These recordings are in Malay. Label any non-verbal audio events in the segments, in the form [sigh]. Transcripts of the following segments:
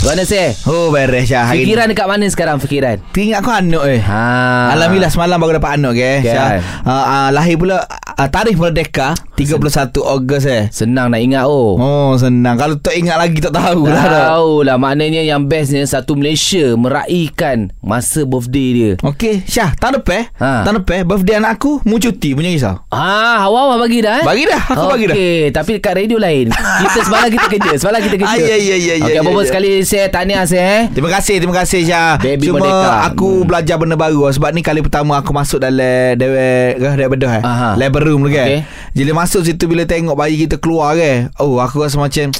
Mana sih? Oh beres Syah hari Fikiran dekat mana sekarang fikiran? ni Teringat aku anak eh Ha. Alhamdulillah semalam baru dapat anak ke Kan. Syah uh, uh, Lahir pula uh, Tarikh Merdeka 31 Ogos eh Senang nak ingat oh. Oh senang Kalau tak ingat lagi tak tahu lah. Tahu lah maknanya yang bestnya satu Malaysia meraihkan masa birthday dia. Okey Syah Tahun depan Ha. Tahun depan Birthday anak aku Mu cuti punya risau Ah, awal-awal bagi dah eh? Bagi dah Aku bagi dah Okey, tapi dekat radio lain. Kita semalam kita kerja, semalam kita kerja. Ah, ya, ya, ya, ya, Okey, ya, apa-apa ya. sekali saya tahniah saya eh. Terima kasih Terima kasih Syah Baby Cuma Merdeka. aku Hmm. belajar benda baru lah. Sebab ni kali pertama Aku masuk dalam Dewa Dewa bedah eh. Labor room tu kan Okey. Jadi masuk situ Bila tengok bayi kita keluar kan Oh aku rasa macam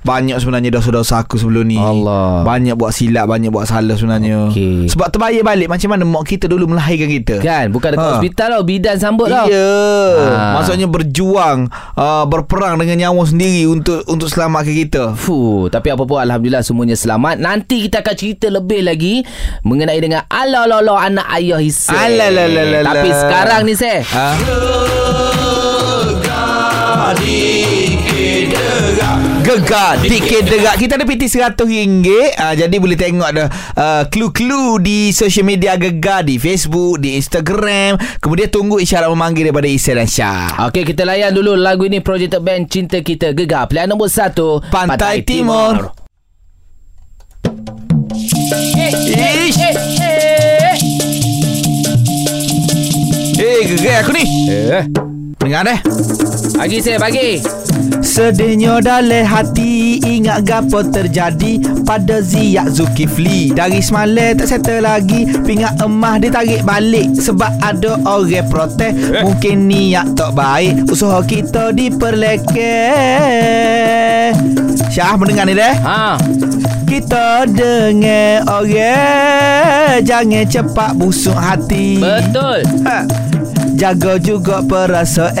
Banyak sebenarnya dosa-dosa aku sebelum ni Allah. Banyak buat silap Banyak buat salah sebenarnya Okey. Sebab terbayar balik Macam mana mak kita dulu melahirkan kita Kan, bukan dekat Ha. hospital tau, bidan sambut tau. Iya Ha. Maksudnya berjuang uh, Berperang dengan nyawa sendiri Untuk untuk selamatkan kita Fuh, tapi apa pun Alhamdulillah semuanya selamat. Nanti kita akan cerita lebih lagi mengenai dengan ala lolo anak ayah. Alalalala. Tapi sekarang ni saya. ha? Gegar Dikit derak Kita ada PT RM100 uh, Jadi boleh tengok ada uh, Clue-clue di social media Gegar Di Facebook Di Instagram. Kemudian tunggu isyarat memanggil Daripada Isa dan Syah. Okey, kita layan dulu lagu ini Projected Band Cinta Kita Gegar. Pilihan nombor satu. Pantai Timur. Ish Eh gegar aku ni. Eh, Dengar deh bagi saya, bagi. Sedihnya dalam hati Ingat gapo terjadi Pada Ziyak Zulkifli. Dari semalam tak settle lagi Pingat emah ditarik balik Sebab ada orang protes Mungkin niat tak baik Usaha kita diperlekeh. Syah mendengar ni deh Ha. Kita dengar orang. Jangan cepat busuk hati. Betul. Ha. Jaga juga perasaan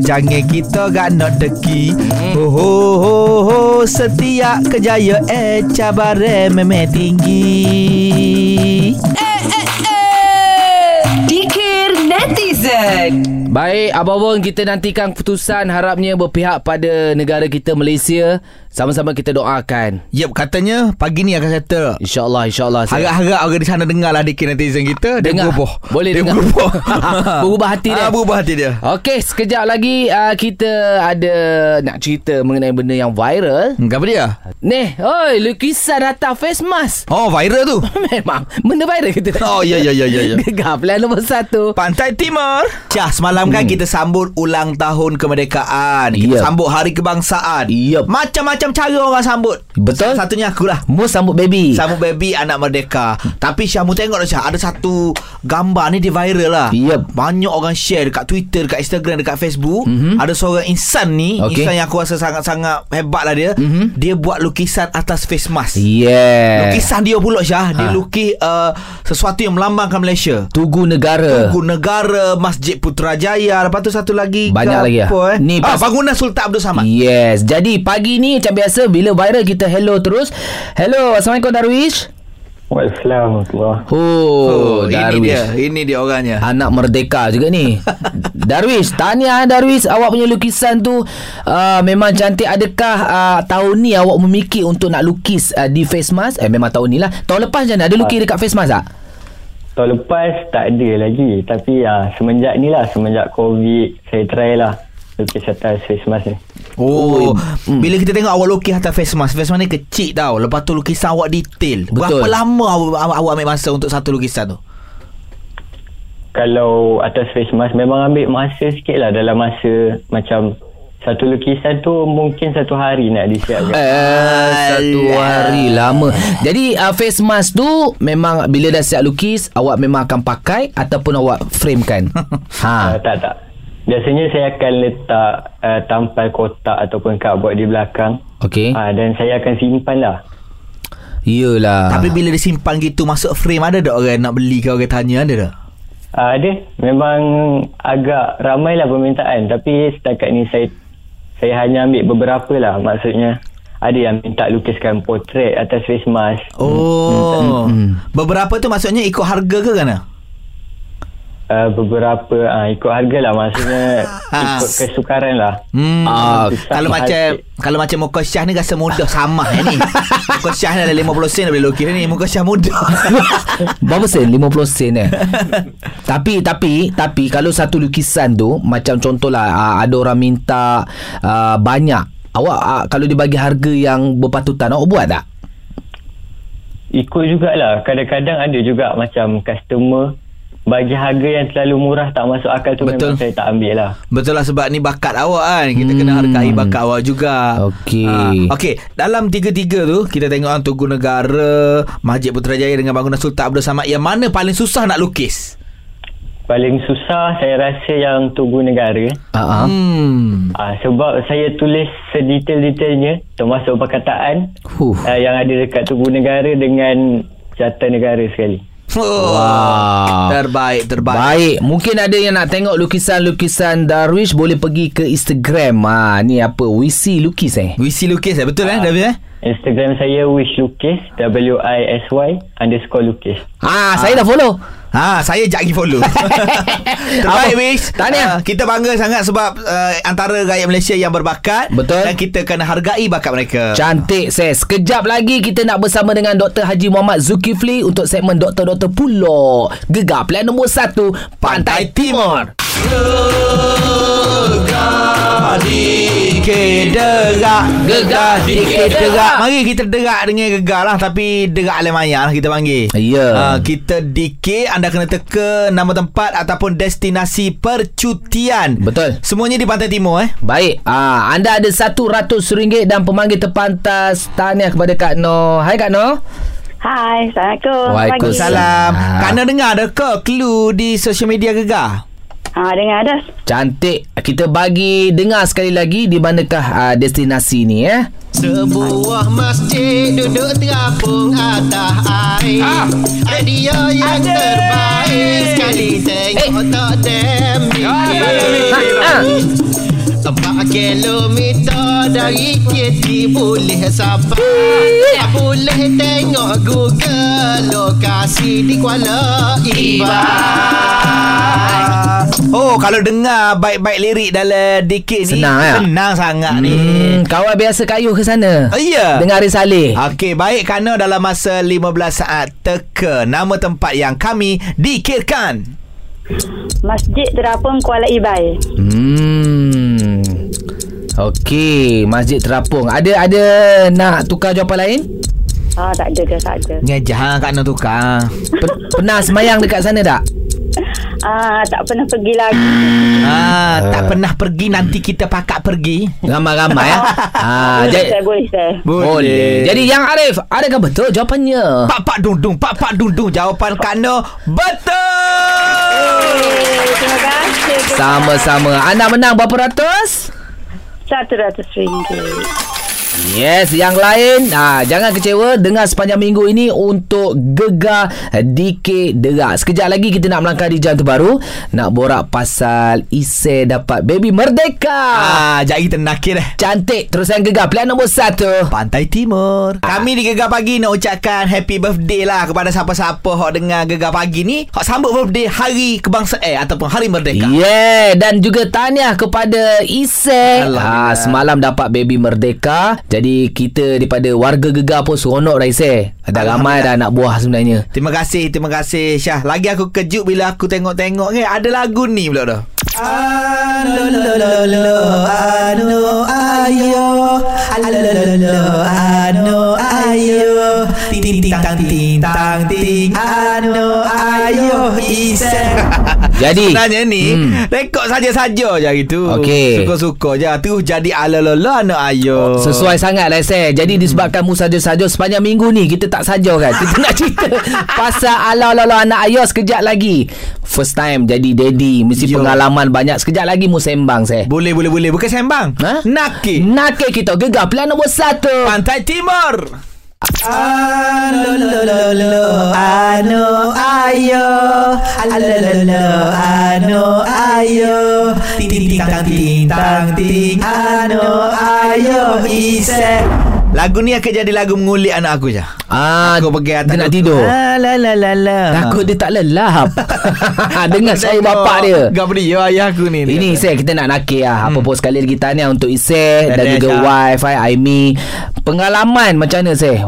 Jangan kita gak nak deki. Ho ho ho ho. Setiap kejayaan Cabaran memang tinggi. Dikir Netizen. Baik, Abang kita nantikan keputusan harapnya berpihak pada negara kita Malaysia. Sama-sama kita doakan. Yep katanya Pagi ni akan settle InsyaAllah, insyaAllah. Harap-harap orang di sana dengar lah Dikir netizen kita Dia Dengar. berubah Boleh Dia dengar. berubah [laughs] Berubah hati dia. ah, Berubah hati dia Okey, sekejap lagi uh, kita ada nak cerita mengenai benda yang viral. Hmm, Apa dia? Ni, oi, lukisan atas face mask. [laughs] Oh viral tu [laughs] Memang benda viral kita. Oh ya ya ya ya ya Gegar pilihan nombor satu. Pantai Timur Syah semalam kan kita sambut ulang tahun kemerdekaan Kita Yep. sambut hari kebangsaan Yep. Macam-macam cara orang sambut Betul. Satunya aku lah Mu sambut baby. Sambut baby anak merdeka Tapi Syah mu tengok Syah Ada satu gambar ni dia viral lah Yep. Banyak orang share dekat Twitter Dekat Instagram Dekat Facebook Mhm. Ada seorang insan ni Okey. Insan yang aku rasa sangat-sangat hebat lah dia Mhm. Dia buat lukisan atas face mask Yeah. Lukisan dia pula Syah Dia Ha. lukis uh, Sesuatu yang melambangkan Malaysia Tugu negara. Tugu Negara Masjid Putrajaya Lepas tu satu lagi Banyak lagi apa, eh? Ni ah, Bangunan Sultan Abdul Samad Yes. Jadi pagi ni macam biasa bila viral kita hello terus. Hello, Assalamualaikum Darwish. Waalaikumsalam. Oh, Ini Darwish. dia Ini dia orangnya Anak merdeka juga ni [laughs] Darwish Tahniah Darwish Awak punya lukisan tu uh, Memang cantik Adakah uh, tahun ni Awak memikir untuk nak lukis uh, Di face mask Eh memang tahun ni lah Tahun lepas macam mana Ada lukis dekat face mask tak? Tahun lepas tak ada lagi. Tapi ya, semenjak ni lah, semenjak COVID, saya try lah lukis atas face mask ni. Oh, Hmm. bila kita tengok awak lukis atas face mask, face mask ni kecil tau. Lepas tu lukisan awak detail. Betul. Berapa lama awak, awak, awak ambil masa untuk satu lukisan tu? Kalau atas face mask memang ambil masa sikit lah dalam masa macam satu lukisan tu mungkin satu hari nak disiapkan. Eh, satu hari lama. Jadi uh, face mask tu memang bila dah siap lukis, awak memang akan pakai ataupun awak framekan. Uh, [laughs] ha. tak, tak. Biasanya saya akan letak uh, tampal kotak ataupun cardboard di belakang. Okey. Uh, dan saya akan simpan lah. Iyalah. Tapi bila disimpan gitu masuk frame ada tak orang nak beli ke orang tanya ada tak? Uh, ada. Memang agak ramai lah permintaan. Tapi setakat ni saya saya hanya ambil beberapa lah. Maksudnya ada yang minta lukiskan potret atas face mask. Oh. Hmm. Beberapa tu maksudnya ikut harga ke kan? Uh, beberapa uh, ikut harga lah maksudnya Ah. [laughs] ikut kesukaran lah. Hmm. Ah, susah kalau hati. macam kalau macam muka Syah ni rasa mudah sama eh, ni. [laughs] Muka Syah ni ada 50 sen dah boleh lukis ni. Muka Syah mudah. [laughs] Berapa sen? 50 sen eh. tapi tapi tapi kalau satu lukisan tu macam contohlah uh, ada orang minta uh, banyak. Awak uh, kalau dibagi harga yang berpatutan awak buat tak? Ikut jugalah. Kadang-kadang ada juga macam customer bagi harga yang terlalu murah tak masuk akal tu Betul. memang saya tak ambil lah. Betul lah sebab ni bakat awak kan. Kita kena hargai bakat awak juga. Okey. Ha, Okey, dalam tiga-tiga tu kita tengok kan Tugu Negara, Masjid Putrajaya dengan bangunan Sultan Abdul Samad yang mana paling susah nak lukis? Paling susah saya rasa yang Tugu Negara. Uh-huh. Hmm. Ah, sebab saya tulis sedetail-detailnya termasuk perkataan Huh. uh, yang ada dekat Tugu Negara dengan Jata Negara sekali. Oh, Wow. Terbaik, terbaik. Baik, mungkin ada yang nak tengok lukisan-lukisan Darwish boleh pergi ke Instagram. Ha, ni apa? Wisi lukis eh. Wisi lukis eh? Betul eh, David eh? Instagram saya Wish Lukis W-I-S-Y underscore Lukis. Ah, saya dah follow. Ha, saya jap pergi follow. [laughs] Terbaik? Wish. Tahniah. Uh, kita bangga sangat sebab uh, antara rakyat Malaysia yang berbakat Betul. dan kita kena hargai bakat mereka. Cantik ses. Sekejap lagi kita nak bersama dengan Dr. Haji Muhammad Zulkifli untuk segmen Doktor-Doktor Pulau. Gegar plan nombor 1 Pantai Timur. Dikit derak Gegar dikit derak derak. Mari kita derak dengan gegar lah Tapi derak alam maya lah kita panggil Ya. Ah, Kita dikit Anda kena teka Nama tempat Ataupun destinasi percutian Betul. Semuanya di Pantai Timur eh Baik, ah, anda ada RM100 dan pemanggil terpantas tahniah kepada Kak Noh. Hai Kak Noh. Hai, Assalamualaikum. Waalaikumsalam Ah. Kerana dengar ada ke Clue di social media gegar Ha, dengar dah. Cantik. Kita bagi dengar sekali lagi di manakah ah, destinasi ni eh. Sebuah masjid duduk terapung atas air. Ah. Dia yang terbaik sekali. Tengok tak demik Ha, ah. Empat kilometer dari KT boleh sampai. Boleh tengok Google. Lokasi di Kuala Ibai Oh kalau dengar baik-baik lirik dalam dikit ni Senang, ya? Senang sangat ni Hmm, kawan biasa kayuh ke sana. Oh, ya. Dengan Ari Saleh. Okey, baik kerana dalam masa 15 saat teka nama tempat yang kami dikirkan. Masjid Terapung Kuala Ibai. Hmm. Okey, Masjid Terapung. Ada ada nak tukar jawapan lain? Ha, tak ada dah, tak ada. Ngejah hang kat nak tukar. P- pernah semayang dekat sana tak? Ah, tak pernah pergi lagi. Ah, tak pernah pergi nanti kita pakak pergi. Ramai-ramai ya. [laughs] ah, boleh jadi, saya, boleh saya. boleh. Jadi yang Arif, adakah betul jawapannya? Pak Pak Dung Dung, Pak Pak Dung Dung jawapan Kak Noh betul. Terima kasih. Sama-sama. Anda menang berapa ratus? Satu ratus ringgit. Yes, yang lain ah, Jangan kecewa Dengar sepanjang minggu ini Untuk Gegar Dikit Derak Sekejap lagi kita nak melangkah di jam terbaru Nak borak pasal Ise dapat baby merdeka. Ah, jari ternakir eh. Cantik Terusan Gegar Pilihan nombor satu. Pantai Timur. Kami di Gegar Pagi nak ucapkan happy birthday lah kepada siapa-siapa hok dengar Gegar Pagi ni. Hok sambut birthday Hari Kebangsaan eh, ataupun Hari Merdeka. Yeah Dan juga tahniah kepada Ise. Ah, Semalam dapat baby merdeka Jadi kita daripada warga Gegar pun seronok dah Ise Dah ramai dah anak buah sebenarnya. Terima kasih, terima kasih Syah. Lagi aku kejut bila aku tengok-tengok ni ada lagu ni pula dah. Alo lo lo lo ano ayo. Alo lo lo lo ano ayo. Ting ting tang ting tang ting ano ayo ise [laughs] Jadi. Sebenarnya ni Hmm. Rekod saja-saja je hari tu. Okey. Suka-suka je. Terus jadi ala lo lo ano ayo. Sesuai sangat lah saya Jadi disebabkan mu saja-saja Sepanjang minggu ni Kita tak saja kan? Kita nak cerita [laughs] Pasal ala-ala anak ayah Sekejap lagi. First time jadi daddy Mesti Yo. pengalaman banyak. Sekejap lagi mu sembang saya Boleh boleh boleh. Bukan sembang. Ha? Nakik. Nakik kita. Gegar. Pilihan nombor satu. Pantai Timur Alo lo lo lo ano ayo Alo lo lo ano ayo Ting ting tang ting tang ting ano ayo ise Lagu ni akan jadi lagu mengulik anak aku je. Ah, Aku pergi atas dia nak tidur. La la la la la. Takut dia tak lelap. [laughs] Dengar saya bapak dia. Gak beri ya ayah aku ni. Ini Isai kita nak nakir lah Apa pun sekali lagi tahniah untuk Isai Dan Tahniah, juga Syah. wife Aimi Pengalaman macam mana Isai?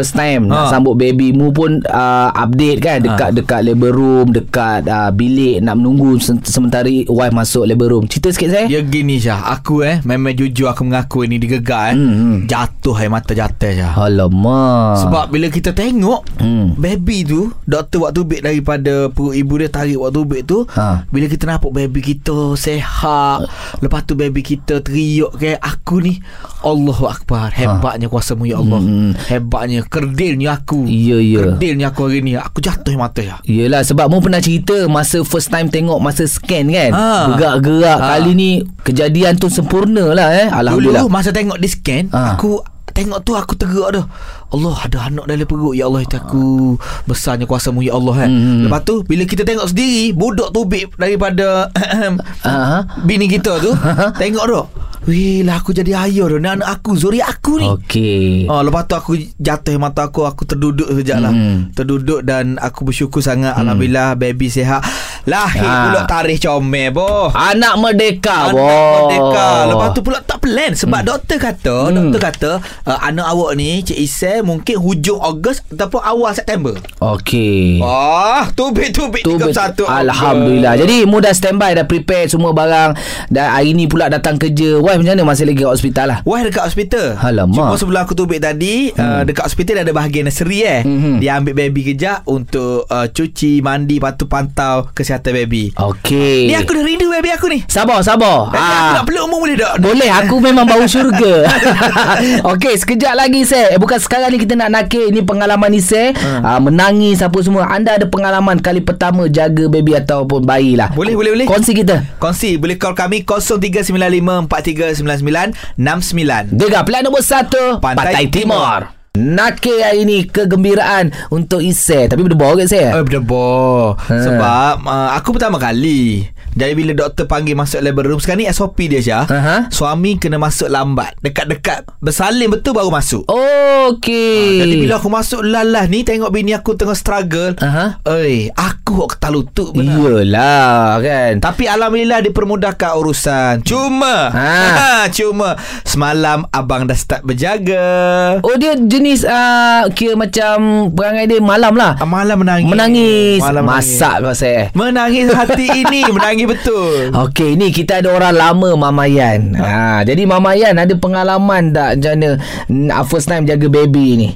First time Ha. nak sambut baby mu pun uh, update kan dekat dekat labor room dekat uh, bilik nak menunggu se- sementara wife masuk labor room cerita sikit saya Ya gini Syah Aku eh Memang jujur aku mengaku ni Digegar eh Hmm, hmm. Jatuh eh Mata jatuh Syah Alamak Sebab bila kita tengok Hmm. Baby tu Doktor waktu tubik daripada Perut ibu dia tarik waktu tubik tu Ha. Bila kita nampak baby kita Sehat Lepas tu baby kita teriuk ke Aku ni Allahu Akbar Hebatnya kuasamu ya Allah Hmm. Hebatnya Kerdilnya aku Ya, ya. Kerdilnya aku hari ni Aku jatuh mata ya Yelah sebab mu pernah cerita Masa first time tengok Masa scan kan Ha. Gerak-gerak Ha. Kali ni Kejadian tu sempurna lah eh Alhamdulillah Dulu masa tengok di scan Ha. Aku Tengok tu aku tergerak dah Allah ada anak dalam perut Ya Allah itu aku Besarnya kuasamu Ya Allah kan Hmm. Lepas tu Bila kita tengok sendiri Budak tubik daripada [coughs] Ha. Bini kita tu Tengok tu Wih lah aku jadi ayah dah Ni anak aku Zuri aku ni. Okey. Oh, lepas tu aku jatuh mata aku Aku terduduk sekejap lah. Hmm. Terduduk dan aku bersyukur sangat. Alhamdulillah baby sihat Lahir Ah. pula tarikh comel boh Anak merdeka Anak merdeka Lepas tu pula tak plan Sebab hmm. doktor kata Hmm. Doktor kata uh, Anak awak ni Cik Isai Mungkin hujung Ogos Ataupun awal September Okey Wah Tubik-tubik Tu 31 betul. Alhamdulillah. Jadi mu dah standby dah prepare semua barang dan hari ni pula datang kerja. Wife macam mana masih lagi kat hospital lah? Wah dekat hospital Alamak. Cuma sebelum aku tubik tadi hmm. uh, Dekat hospital ada bahagian nursery eh Mhm. Dia ambil baby kejap Untuk uh, cuci Mandi Lepas tu pantau Kesihatan baby Okey. Ni aku dah rindu baby aku ni Sabar, sabar. Baby aku nak peluk mu boleh tak? Boleh aku memang bau [laughs] syurga [laughs] Okey sekejap lagi saya eh, Bukan sekarang ni kita nak nakir Ini pengalaman ni saya Hmm. uh, Menangis apa semua Anda ada pengalaman kali pertama Jaga baby ataupun bayi lah Boleh, boleh, boleh. Kongsi kita Kongsi boleh call kami 0395439969 Gegar pilihan nombor satu Pantai Pantai, Timur. Timur. Nakir hari ni kegembiraan untuk Isai Tapi berdebar ke saya? Oh berdebar. Ha. Sebab uh, Aku pertama kali Jadi bila doktor panggil Masuk labor room Sekarang ni SOP dia Syah. Aha. Suami kena masuk lambat. Dekat-dekat Bersalin betul baru masuk. Okey. Jadi bila aku masuk lalah ni Tengok bini aku tengah struggle. Oi, Aku kok kata lutut benar. Iyalah kan? Tapi Alhamdulillah dipermudahkan urusan. Cuma Ha. [laughs] Cuma Semalam abang dah start berjaga. Oh dia jenis uh, Kira macam Perangai dia malam lah. Ah, Malam menangis. Menangis. Malam Masak kau saya Menangis hati [laughs] ini Menangis betul. Okey ni kita ada orang lama Mama Yan ha, Jadi Mama Yan ada pengalaman tak Macam mana mm, First time jaga baby ni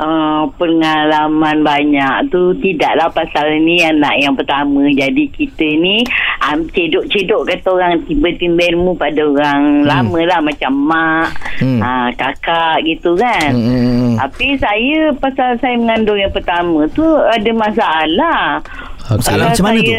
Uh, pengalaman banyak tu tidaklah pasal ni anak yang pertama jadi kita ni um, cedok-cedok kata orang tiba-tiba ilmu pada orang hmm. lama lah macam mak Hmm. hmm. uh, kakak gitu kan Hmm, hmm, hmm. tapi saya pasal saya mengandung yang pertama tu ada masalah. Masalah macam mana tu?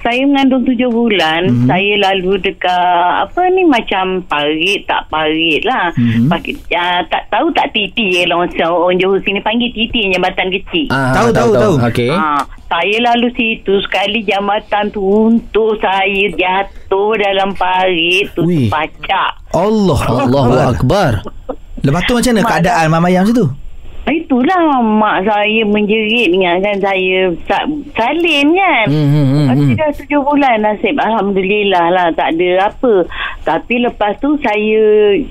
Saya, mengandung tujuh bulan Mhm. mm-hmm. Saya lalu dekat Apa ni macam Parit tak parit lah Mhm. mm-hmm. Pakai, uh, Tak tahu tak titi Kalau orang, orang Johor sini Panggil titi Jambatan kecil Ah, Tahu, tahu, tahu. Okey. Ha, saya lalu situ sekali jambatan tu untuk saya jatuh dalam parit tu Ui. pacak. Allah Allahu Akbar. Lepas tu macam mana Mak keadaan Mama Ayam situ? Itulah mak saya menjerit dengan kan saya sa- salin kan. Hmm, hmm, hmm, Lepas hmm. dah tujuh bulan nasib Alhamdulillah lah tak ada apa Tapi lepas tu saya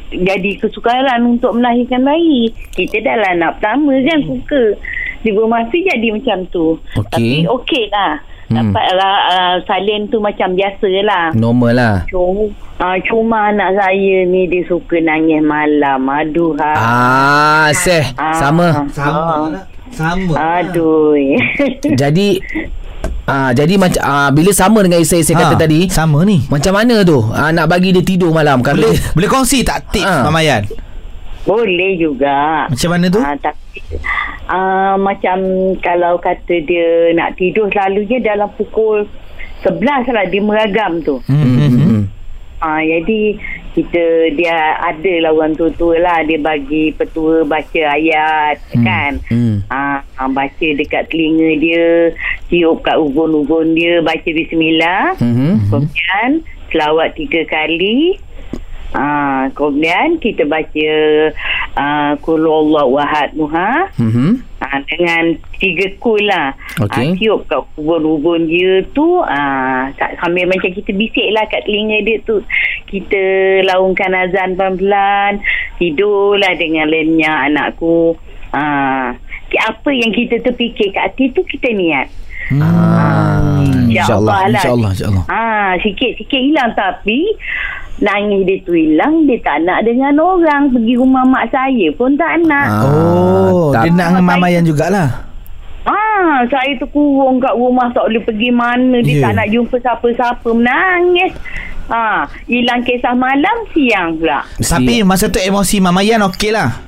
jadi kesukaran untuk melahirkan bayi Kita dah lah anak pertama kan suka Tiba masa jadi macam tu Okey. Tapi okey lah Hmm. Dapat lah uh, salin tu macam biasa lah Normal lah. Cuma, uh, cuma anak saya ni dia suka nangis malam Aduh ha. Ah, seh. Ah. Sama. Sama lah. Sama. Aduh [laughs] Jadi Ah, jadi macam ah, bila sama dengan isteri saya kata Ha, tadi, Sama ni. macam mana tu? Ah, nak bagi dia tidur malam kalau Boleh boleh kongsi tak tips Ha. Mama Yan? Boleh juga Macam mana tu? Ah, tapi ah, macam kalau kata dia nak tidur selalunya dalam pukul 11 lah dia meragam tu. Hmm, hmm, hmm. Ah, jadi kita dia ada lah orang tua-tua lah dia bagi petua baca ayat Hmm, kan. Hmm. Ah, ah, baca dekat telinga dia, tiup kat ubun-ubun dia, baca bismillah. Mhm. Kemudian selawat tiga kali. Ah, kemudian kita baca ah, Qul Allahu Ahad Muha. Mhm. Ah, dengan tiga kul lah. Okey. Ah, tiup kat ubun-ubun dia tu ah, tak- sambil macam kita bisik lah kat telinga dia tu. Kita laungkan azan pelan-pelan. Tidurlah dengan lenyap anakku. Ah, apa yang kita terfikir kat hati tu kita niat. Ah, InsyaAllah lah. InsyaAllah InsyaAllah Ah, sikit-sikit hilang tapi nangis dia tu hilang dia tak nak dengan orang pergi rumah mak saya pun tak nak. Ah, Oh tak- Dia nak dengan Mamayan jugalah saya tu kurung kat rumah tak boleh pergi mana dia Ya. tak nak jumpa siapa-siapa menangis. Ah, hilang kisah malam siang pula. Tapi masa tu emosi Mamayan okey lah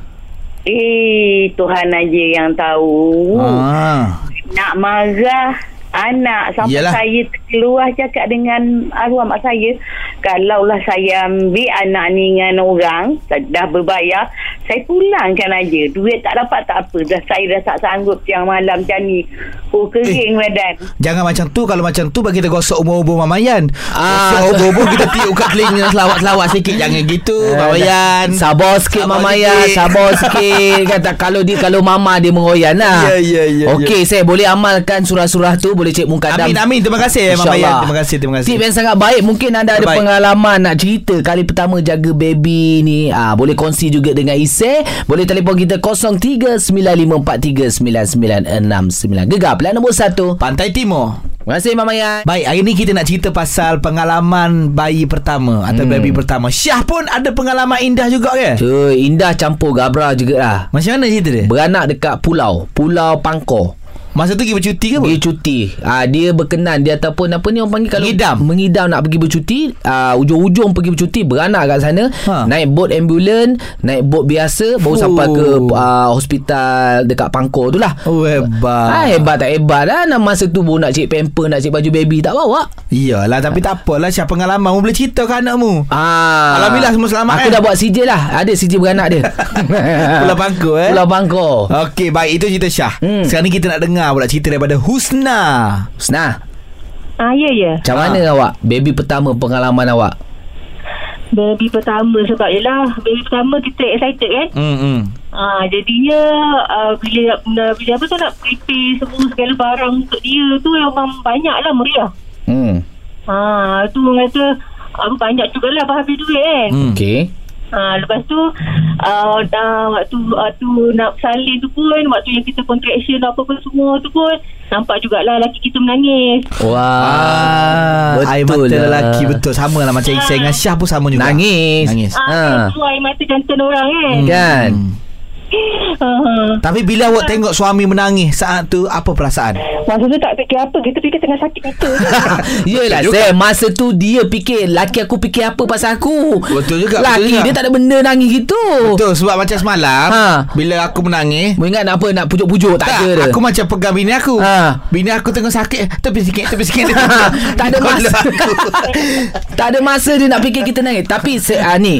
Eh, Tuhan aja yang tahu. ah. Nak marah anak sampai Yalah. Saya terkeluar cakap dengan arwah mak saya kalaulah saya ambil anak ni dengan orang dah berbayar saya pulangkan aja duit tak dapat tak apa dah saya dah tak sanggup siang malam macam ni oh kering eh. badan Jangan macam tu Kalau macam tu Bagi kita gosok umur-umur Mamayan Ah. Gosok umur-umur Kita tiup kat telinga Selawat-selawat sikit Jangan gitu Mamayan Sabar sikit Sabar Mama ya, sikit. sabar sikit. Kata kalau dia kalau mama dia mengoyan lah. Ya, ya, ya, Okey, saya boleh amalkan surah-surah tu, boleh cek mukadam. Amin amin Terima kasih InsyaAllah. Mamayan Terima kasih Terima kasih Tip yang sangat baik Mungkin anda ada Baik. pengalaman Nak cerita Kali pertama jaga baby ni ah, Boleh kongsi juga dengan Isay Boleh telefon kita 0395439969 Gegar pilihan nombor 1 Terima Pantai Timur kasih Mama Ya Baik, hari ni kita nak cerita pasal pengalaman bayi pertama atau hmm. baby pertama. Syah pun ada pengalaman indah juga ke? Cuy, indah campur gabra juga lah Macam mana cerita dia? Beranak dekat pulau Pulau Pangkor Masa tu pergi bercuti ke apa? Pergi cuti ah, Dia berkenan Dia ataupun Apa ni orang panggil kalau Mengidam. Mengidam nak pergi bercuti ah, Ujung-ujung pergi bercuti Beranak kat sana Ha. Naik bot ambulans Naik bot biasa Baru Oh. sampai ke ah, Hospital Dekat Pangkor tu lah Oh hebat. Ah, hebat tak hebat lah Nah, Masa tu baru nak cek pamper Nak cek baju baby Tak bawa Iyalah tapi tak apalah Syah pengalaman mu boleh cerita ke anakmu. Ah, Alhamdulillah semua selamat, Aku kan? dah buat CJ lah Ada CJ beranak dia [laughs] Pulau Pangkor eh. Pulau Pangkor Okey, baik itu cerita Syah. Hmm. Sekarang ni kita nak dengar pula cerita daripada Husna. Nah ah ya ya Macam mana awak Baby pertama pengalaman awak baby pertama sebab yelah baby pertama kita excited kan Hmm. hmm. Ah, jadinya uh, bila, bila bila apa tu nak prepare semua segala barang untuk dia tu memang banyak lah meriah. Hmm Ah, tu orang kata apa banyak jugalah habis duit kan. Hmm. Okay Ha, lepas tu uh, dah waktu waktu nak salin tu pun waktu yang kita contraction apa-apa semua tu pun nampak jugalah lelaki kita menangis. Wah Ah, air mata Betul lah. lelaki betul sama lah macam Isai dengan Syah pun sama juga. Nangis Nangis. Ah, Ha. ha. tu air mata jantan orang kan. Kan Hmm. Ha. Tapi bila awak tengok suami menangis saat tu apa perasaan? Masa tu tak fikir apa Kita fikir tengah sakit mata [laughs] Yelah Sam Masa tu dia fikir Laki aku fikir apa pasal aku Betul juga, betul Laki juga. dia tak ada benda nangis gitu Betul sebab macam semalam Ha. bila aku menangis Mu ingat nak apa Nak pujuk-pujuk Tak, ada dah. aku macam pegang bini aku. Ha. Bini aku tengah sakit, tepi sikit, tepi sikit. [laughs] tak ada Tolong masa. [laughs] Tak ada masa dia nak fikir kita nangis Tapi se, ah, ni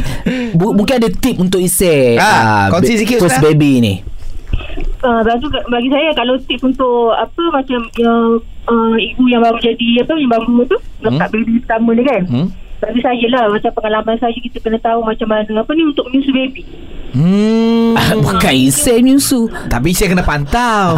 bu, Mungkin ada tip untuk isi Ah, kongsi sikit, First Ustaz. baby ni uh, bagi saya kalau tips untuk apa macam yang uh, ibu yang baru jadi apa yang baru tu letak Hmm. baby pertama ni kan. Hmm? Bagi saya lah macam pengalaman saya kita kena tahu macam mana apa ni untuk menyusu baby. Hmm. [laughs] Bukan isi menyusu Tapi saya kena pantau.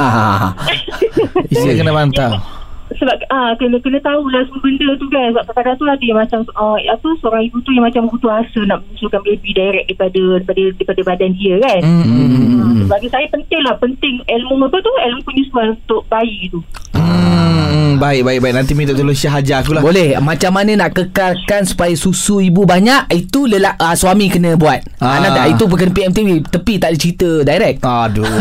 Saya kena pantau. [laughs] Sebab ah kena kena tahulah semua benda tu kan. Sebab kadang-kadang tu ada yang macam uh, apa seorang ibu tu yang macam butuh asa nak menyusukan baby direct daripada daripada daripada badan dia kan. Hmm. hmm, Hmm. Bagi saya penting lah penting ilmu apa tu ilmu penyusuan untuk bayi tu. Hmm, baik baik baik nanti minta tolong Syah ajar aku lah. Boleh Macam mana nak kekalkan Supaya susu ibu banyak Itu lelak, uh, suami kena buat Ah. ah. Nanti, Itu bukan PMTV Tepi tak ada cerita direct Aduh. [laughs]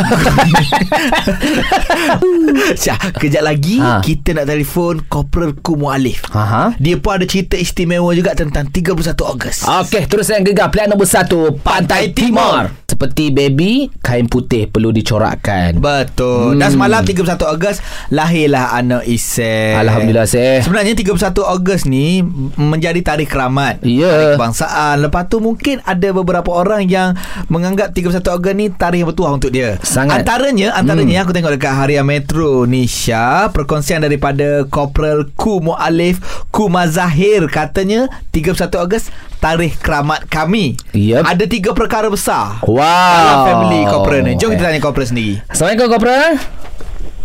Syah, kejap lagi Ha. kita nak telefon Corporal Ku Mualif. Aha. Dia pun ada cerita istimewa juga tentang 31 Ogos. Okey, terus yang gegar pilihan nombor satu Pantai Timur. Seperti baby, kain putih perlu dicorakkan. Betul. Hmm. Dan semalam 31 Ogos lahirlah anak Isel. Alhamdulillah, Seh. Sebenarnya 31 Ogos ni menjadi tarikh keramat. Ya. Tarikh kebangsaan. Lepas tu mungkin ada beberapa orang yang menganggap 31 Ogos ni tarikh yang bertuah untuk dia. Sangat. Antaranya, antaranya hmm. aku tengok dekat Harian Metro ni Syah, perkongsian daripada Corporal Ku Mualif Ku Mazahir katanya 31 Ogos tarikh keramat kami. Yep. Ada tiga perkara besar. Wow. Dalam family Corporal ni. Jom kita tanya Corporal sendiri. Assalamualaikum, Kopral.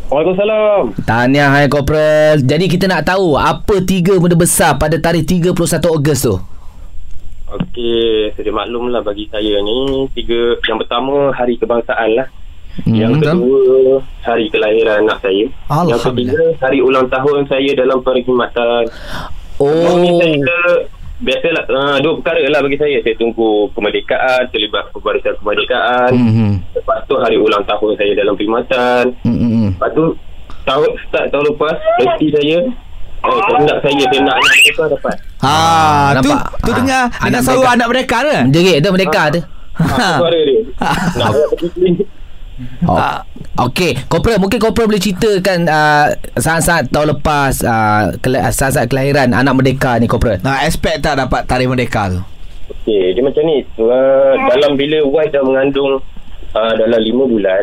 Waalaikumsalam. Tahniah, hai Kopral. Jadi kita nak tahu apa tiga benda besar pada tarikh 31 Ogos tu? Okey, sedia maklum lah bagi saya ni tiga yang pertama hari kebangsaan lah. Hmm, yang kedua hari kelahiran anak saya. Yang ketiga hari ulang tahun saya dalam perkhidmatan. Oh. Ini saya biasalah uh, dua perkara lah bagi saya. Saya tunggu kemerdekaan, terlibat pembarisan kemerdekaan. Mhm. Lepas tu hari ulang tahun saya dalam perkhidmatan. Hmm, hmm, hmm. Lepas tu tahun start tahun lepas rezeki saya Oh, kehendak saya dia nak anak mereka dapat. Ha, Ah, tu nampak? tu Ah, dengar anak dengar suara mereka. anak mereka tu. Menjerit tu mereka tu. Ha, suara dia. [laughs] Nak buat begini. Oh. Ah. Okey, Kopral mungkin Kopral boleh ceritakan uh, saat-saat tahun lepas uh, kela- saat-saat kelahiran anak merdeka ni Kopral. Nah, expect tak dapat tarikh merdeka tu. Okey, dia macam ni. Uh, dalam bila wife dah mengandung uh, dalam 5 bulan,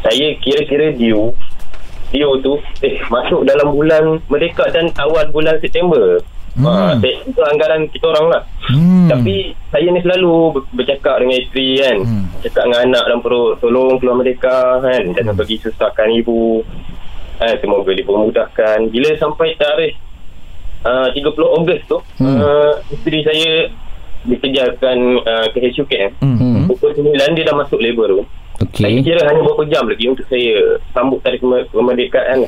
saya kira-kira due dia tu eh masuk dalam bulan merdeka dan awal bulan September. Hmm. Uh, itu anggaran kita orang lah. Hmm. Tapi saya ni selalu ber- bercakap dengan isteri kan. Hmm. Cakap dengan anak dalam perut, tolong keluar merdeka kan. Jangan bagi susahkan ibu. Eh, semoga dipermudahkan. Bila sampai tarikh uh, 30 Ogos tu, hmm. uh, isteri saya dikejarkan uh, ke HUKM. Hmm. Pukul 9 dia dah masuk labor room. Saya Okey. kira hanya beberapa jam lagi untuk saya sambut tarikh kemer- kemerdekaan.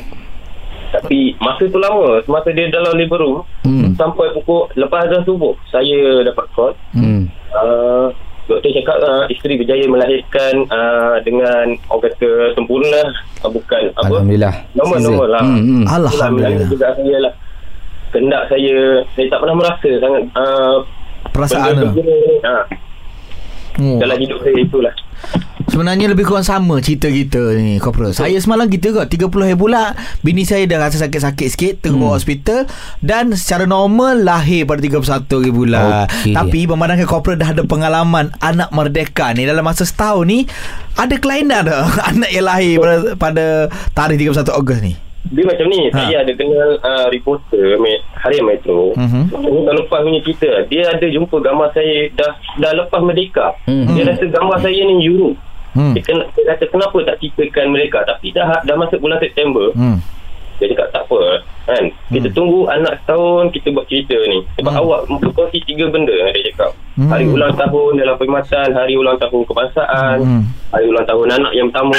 Tapi masa tu lama, semasa dia dalam labor room, Hmm. sampai pukul lepas dah subuh, saya dapat call. Hmm. Uh, doktor cakap uh, isteri berjaya melahirkan uh, dengan orang kata sempurna uh, bukan apa Alhamdulillah. normal-normal lah Hmm, hmm. Alhamdulillah. juga saya lah kendak saya saya tak pernah merasa sangat uh, Perasaan benda tu. begini. ha, Oh. dalam hidup saya itulah Sebenarnya lebih kurang sama cerita kita ni Corporal Saya semalam kita kot 30 hari pula Bini saya dah rasa sakit-sakit sikit Tengah Hmm. bawa hospital Dan secara normal Lahir pada 31 hari bulan Okey. Tapi memandangkan Corporal dah ada pengalaman Anak merdeka ni Dalam masa setahun ni Ada kelainan dah [laughs] Anak yang lahir pada, pada tarikh 31 Ogos ni dia macam ni Ha. saya ada kenal uh, reporter Harian Metro Mhm. Ini tahun lepas punya cerita dia ada jumpa gambar saya dah dah lepas merdeka Mhm. dia rasa gambar saya ni Europe Hmm. dia, kena, dia kata kenapa tak ceritakan mereka tapi dah dah masuk bulan September Hmm. dia cakap tak apa kan kita tunggu anak setahun kita buat cerita ni sebab Hmm. awak berkongsi tiga benda dia cakap Hmm. hari ulang tahun dalam perkhidmatan hari ulang tahun kebangsaan Hmm. hari ulang tahun anak yang pertama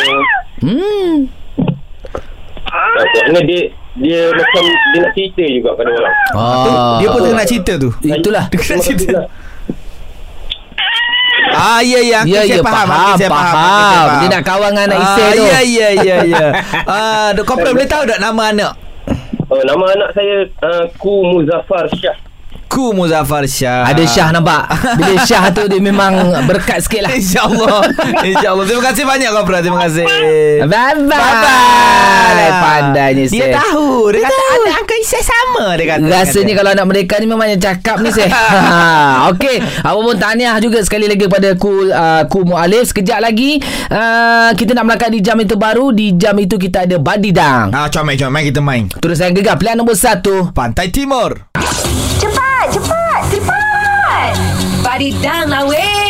Hmm. Kerana dia dia macam dia nak cerita juga pada orang. Ah. Dia pun tengah nak cerita tu Itulah. Dia kena cerita Ah ya ya aku Ya, saya ya, faham, faham, saya faham. aku saya Dia nak kawan dengan anak Ah, Isai tu. Ya ya ya ya. [laughs] Ah, Dok Corporal boleh tahu tak nama anak? Oh, nama anak saya uh, Ku Muzaffar Syah. Ku Muzaffar Syah. Ada Syah nampak. [laughs] Bila Syah tu dia memang berkat sikit lah. InsyaAllah InsyaAllah Terima kasih banyak Corporal Terima kasih Bye-bye. Bye-bye Pandainya Dia Seh. tahu Dia kata ada Uncle Isai sama Dia kata Rasanya kalau anak mereka ni memang yang cakap ni saya. [laughs] ha, Okey, apa pun tahniah juga sekali lagi kepada Ku uh, Ku Mualif. Sekejap lagi uh, kita nak melangkah di jam itu baru. Di jam itu kita ada Badidang. Ah, comel comel kita main Terus saya gegar pilihan nombor satu. Pantai Timur Cepat, cepat, cepat. Badidang lah weh.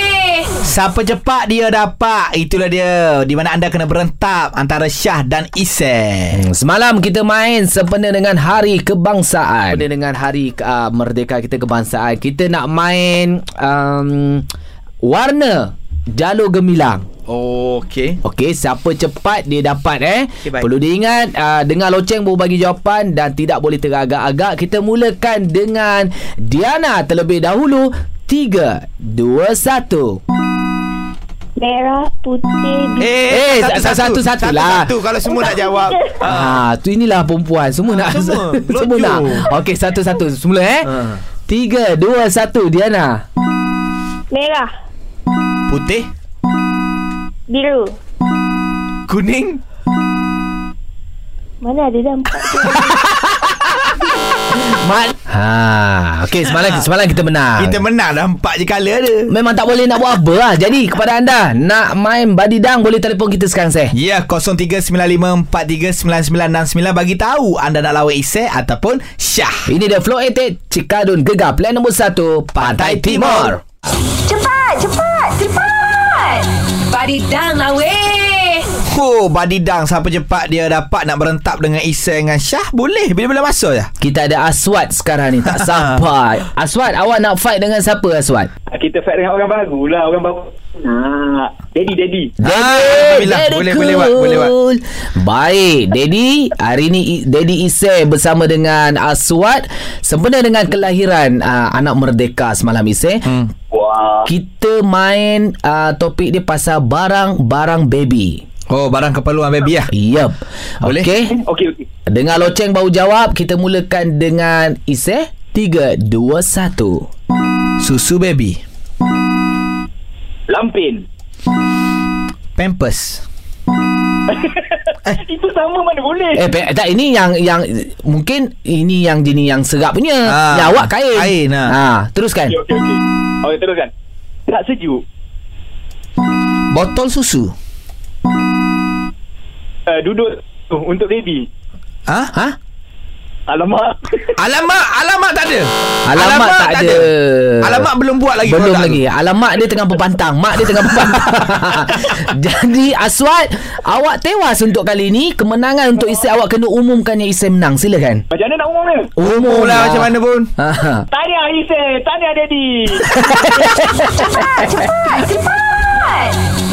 Siapa cepat dia dapat Itulah dia Di mana anda kena berentap Antara Syah dan Isai Hmm, Semalam kita main sempena dengan Hari Kebangsaan. Sempena dengan Hari uh, Merdeka kita kebangsaan. Kita nak main um, warna jalur gemilang. Okey Okey, siapa cepat dia dapat eh. Baik. Perlu diingat uh, dengar loceng baru bagi jawapan dan tidak boleh teragak-agak. Kita mulakan dengan Diana terlebih dahulu. 3 2 1. Merah, putih, biru. Eh, satu-satu satu lah. Satu kalau semua nak jawab [laughs] Ah, tu inilah perempuan. Semua nak semua. [laughs] semua nak. Okey, satu-satu. Semula eh. Ah. Tiga, dua, satu. Diana. Merah, Putih biru, Kuning Mana ada dah empat tu. [laughs] Mat. Ha, okey semalam semalam kita menang. Kita menang dah empat je kala ada. Memang tak boleh nak buat apa lah. Jadi kepada anda nak main badidang boleh telefon kita sekarang saya. Ya, 0395439969 bagi tahu anda nak lawan Isai ataupun Syah. Ini dia Flow 88 Cikadun Gegar Plan nombor 1 Pantai Timur. Cepat, cepat. Badidang lah weh. Oh, badidang siapa cepat dia dapat nak berentap dengan Isai dengan Syah boleh bila-bila masa je. Kita ada Aswad sekarang ni tak sampai. [laughs] Aswad awak nak fight dengan siapa Aswad? Ah, Kita fight dengan orang baru lah Orang baru Ah, Daddy, Daddy Ah, Alhamdulillah. Daddy Boleh, boleh, Wak. Boleh, cool. Baik Daddy Hari ni Daddy Isai bersama dengan Aswad Sempena dengan kelahiran uh, Anak Merdeka semalam Isai Hmm. Wah. Kita main uh, Topik dia pasal Barang-barang baby. Oh, barang keperluan baby lah. Yup. Boleh? Okey. Okey, okey. Dengar loceng baru jawab. Kita mulakan dengan Isai 3, 2, 1 Susu baby. Lampin. Pampers. [laughs] [laughs] Itu sama mana boleh Eh pe- tak ini yang yang mungkin ini yang jenis yang serap punya. Ah, yang awak kain. kain, ah. Ha, teruskan. Okey, okey, okey Okey, teruskan Tak sejuk Botol susu. uh, Duduk tu Untuk baby Ha? Ha? Alamak Alamak, alamak tak ada. Alamak, tak, ada. Alamak belum buat lagi. Belum lagi. Alamak dia tengah berpantang. Mak dia tengah berpantang. [laughs] Jadi Aswad, awak tewas untuk kali ini. Kemenangan untuk Isai awak kena umumkan yang Isai menang. Silakan. Macam mana nak umum ni tu. Umum lah macam mana pun. Tahniah Isai Tahniah Daddy Cepat, cepat, cepat.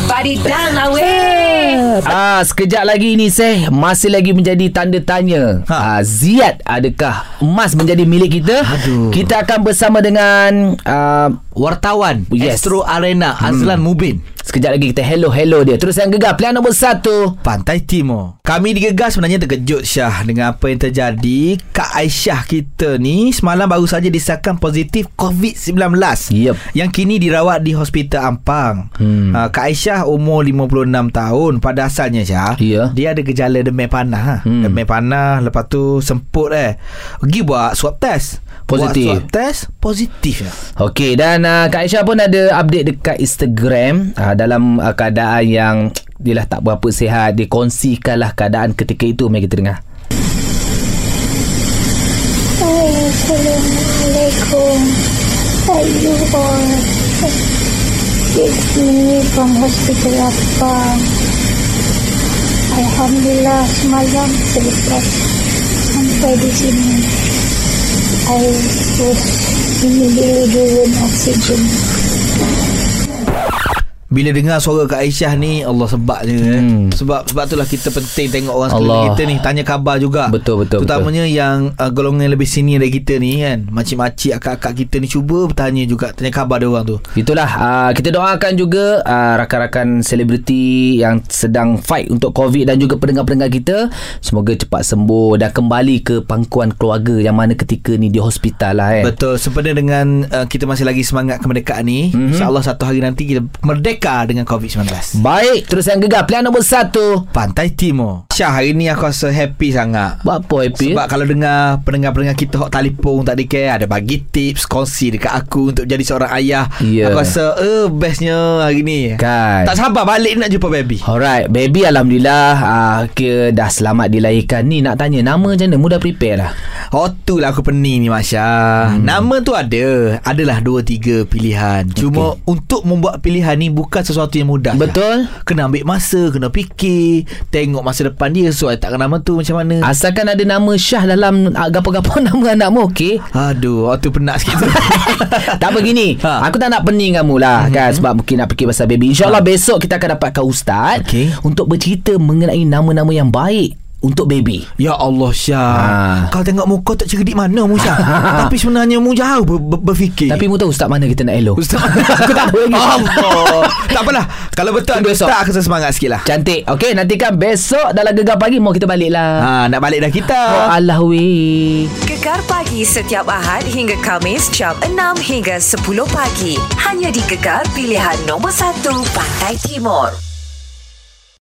Badidang lah weh. Ah, sekejap lagi ni Seh Masih lagi menjadi tanda tanya ha. ah, Ziad adakah emas menjadi milik kita Aduh. Kita akan bersama dengan ah, Wartawan Yes. Astro Arena Azlan Mubin Sekejap lagi kita hello-hello dia Terus yang gegar Pilihan nombor satu Pantai Timur Kami di Gegar sebenarnya terkejut Syah Dengan apa yang terjadi Kak Aisyah kita ni Semalam baru saja disahkan positif COVID-19 Yep. Yang kini dirawat di Hospital Ampang Hmm. uh, Kak Aisyah umur 56 tahun Pada asalnya Syah Ya. Dia ada gejala demam panah. Hmm. Demam panah Lepas tu semput eh Pergi buat swab test Positif. Buat swab test Positif ya. Okey dan uh, Kak Aisyah pun ada update dekat Instagram uh, Dalam uh, keadaan yang Dia lah tak berapa sihat Dia kongsikanlah keadaan ketika itu Mari kita dengar Assalamualaikum. All? It's me from Hospital Lapang. Alhamdulillah semalam selepas sampai di sini. I was immediately given oxygen. Bila dengar suara Kak Aisyah ni Allah sebab je hmm. Hmm. Sebab sebab itulah kita penting tengok orang sekeliling kita ni Tanya khabar juga Betul, betul, Terutamanya yang uh, golongan lebih senior dari kita ni kan Makcik-makcik akak-akak kita ni Cuba bertanya juga Tanya khabar dia orang tu Itulah uh, kita doakan juga uh, rakan-rakan selebriti yang sedang fight untuk COVID dan juga pendengar-pendengar kita semoga cepat sembuh dan kembali ke pangkuan keluarga yang mana ketika ni di hospital lah eh. Betul Sempena dengan uh, Kita masih lagi semangat kemerdekaan ni Mhm. mm-hmm. InsyaAllah satu hari nanti Kita merdeka dengan COVID-19 Baik, terus yang gegar pilihan nombor satu. Pantai Timur Syah hari ni aku rasa happy sangat Buat apa happy? Sebab kalau dengar pendengar-pendengar kita hok telefon tak care ada bagi tips kongsi dekat aku untuk jadi seorang ayah. Ya. Aku rasa eh bestnya hari ni. Kan. Tak sabar balik nak jumpa baby. Alright, baby Alhamdulillah uh, Kira dah selamat dilahirkan Ni nak tanya Nama macam mana? Mudah prepare lah Oh tu lah aku pening ni Masya. Hmm. Nama tu ada. Adalah dua tiga pilihan. Cuma untuk membuat pilihan ni bukan sesuatu yang mudah. Betul Kena ambil masa, kena fikir, tengok masa depan dia sesuai tak nama tu macam mana. Asalkan ada nama Syah dalam uh, Gapo-gapo [laughs] nama anakmu Okey Aduh, oh, tu penat sikit tu. [laughs] tak begini ha. Ha. Aku tak nak pening kamu lah mm-hmm. kan Sebab mungkin nak fikir pasal baby InsyaAllah ha. besok kita akan dapatkan ustaz Okey. Untuk bercerita mengenai nama-nama yang baik Untuk baby? Ya Allah Syah. Ha. Kau tengok muka tak cerdik mana mu Syah? [laughs] Tapi sebenarnya mu jauh ber, ber, berfikir. Tapi mu tahu ustaz mana kita nak elok. Ustaz [laughs] Aku tak tahu lagi. Allah. Tak apalah. Kalau betul ada Besok. Ustaz Aku rasa semangat sikit lah. Cantik. Okey nantikan besok Dalam gegar pagi Mau kita balik lah. Ha, Nak balik dah kita. Oh Allah weh Gegar pagi setiap Ahad hingga Kamis jam 6 hingga 10 pagi. Hanya di Gegar pilihan nombor 1 Pantai Timur.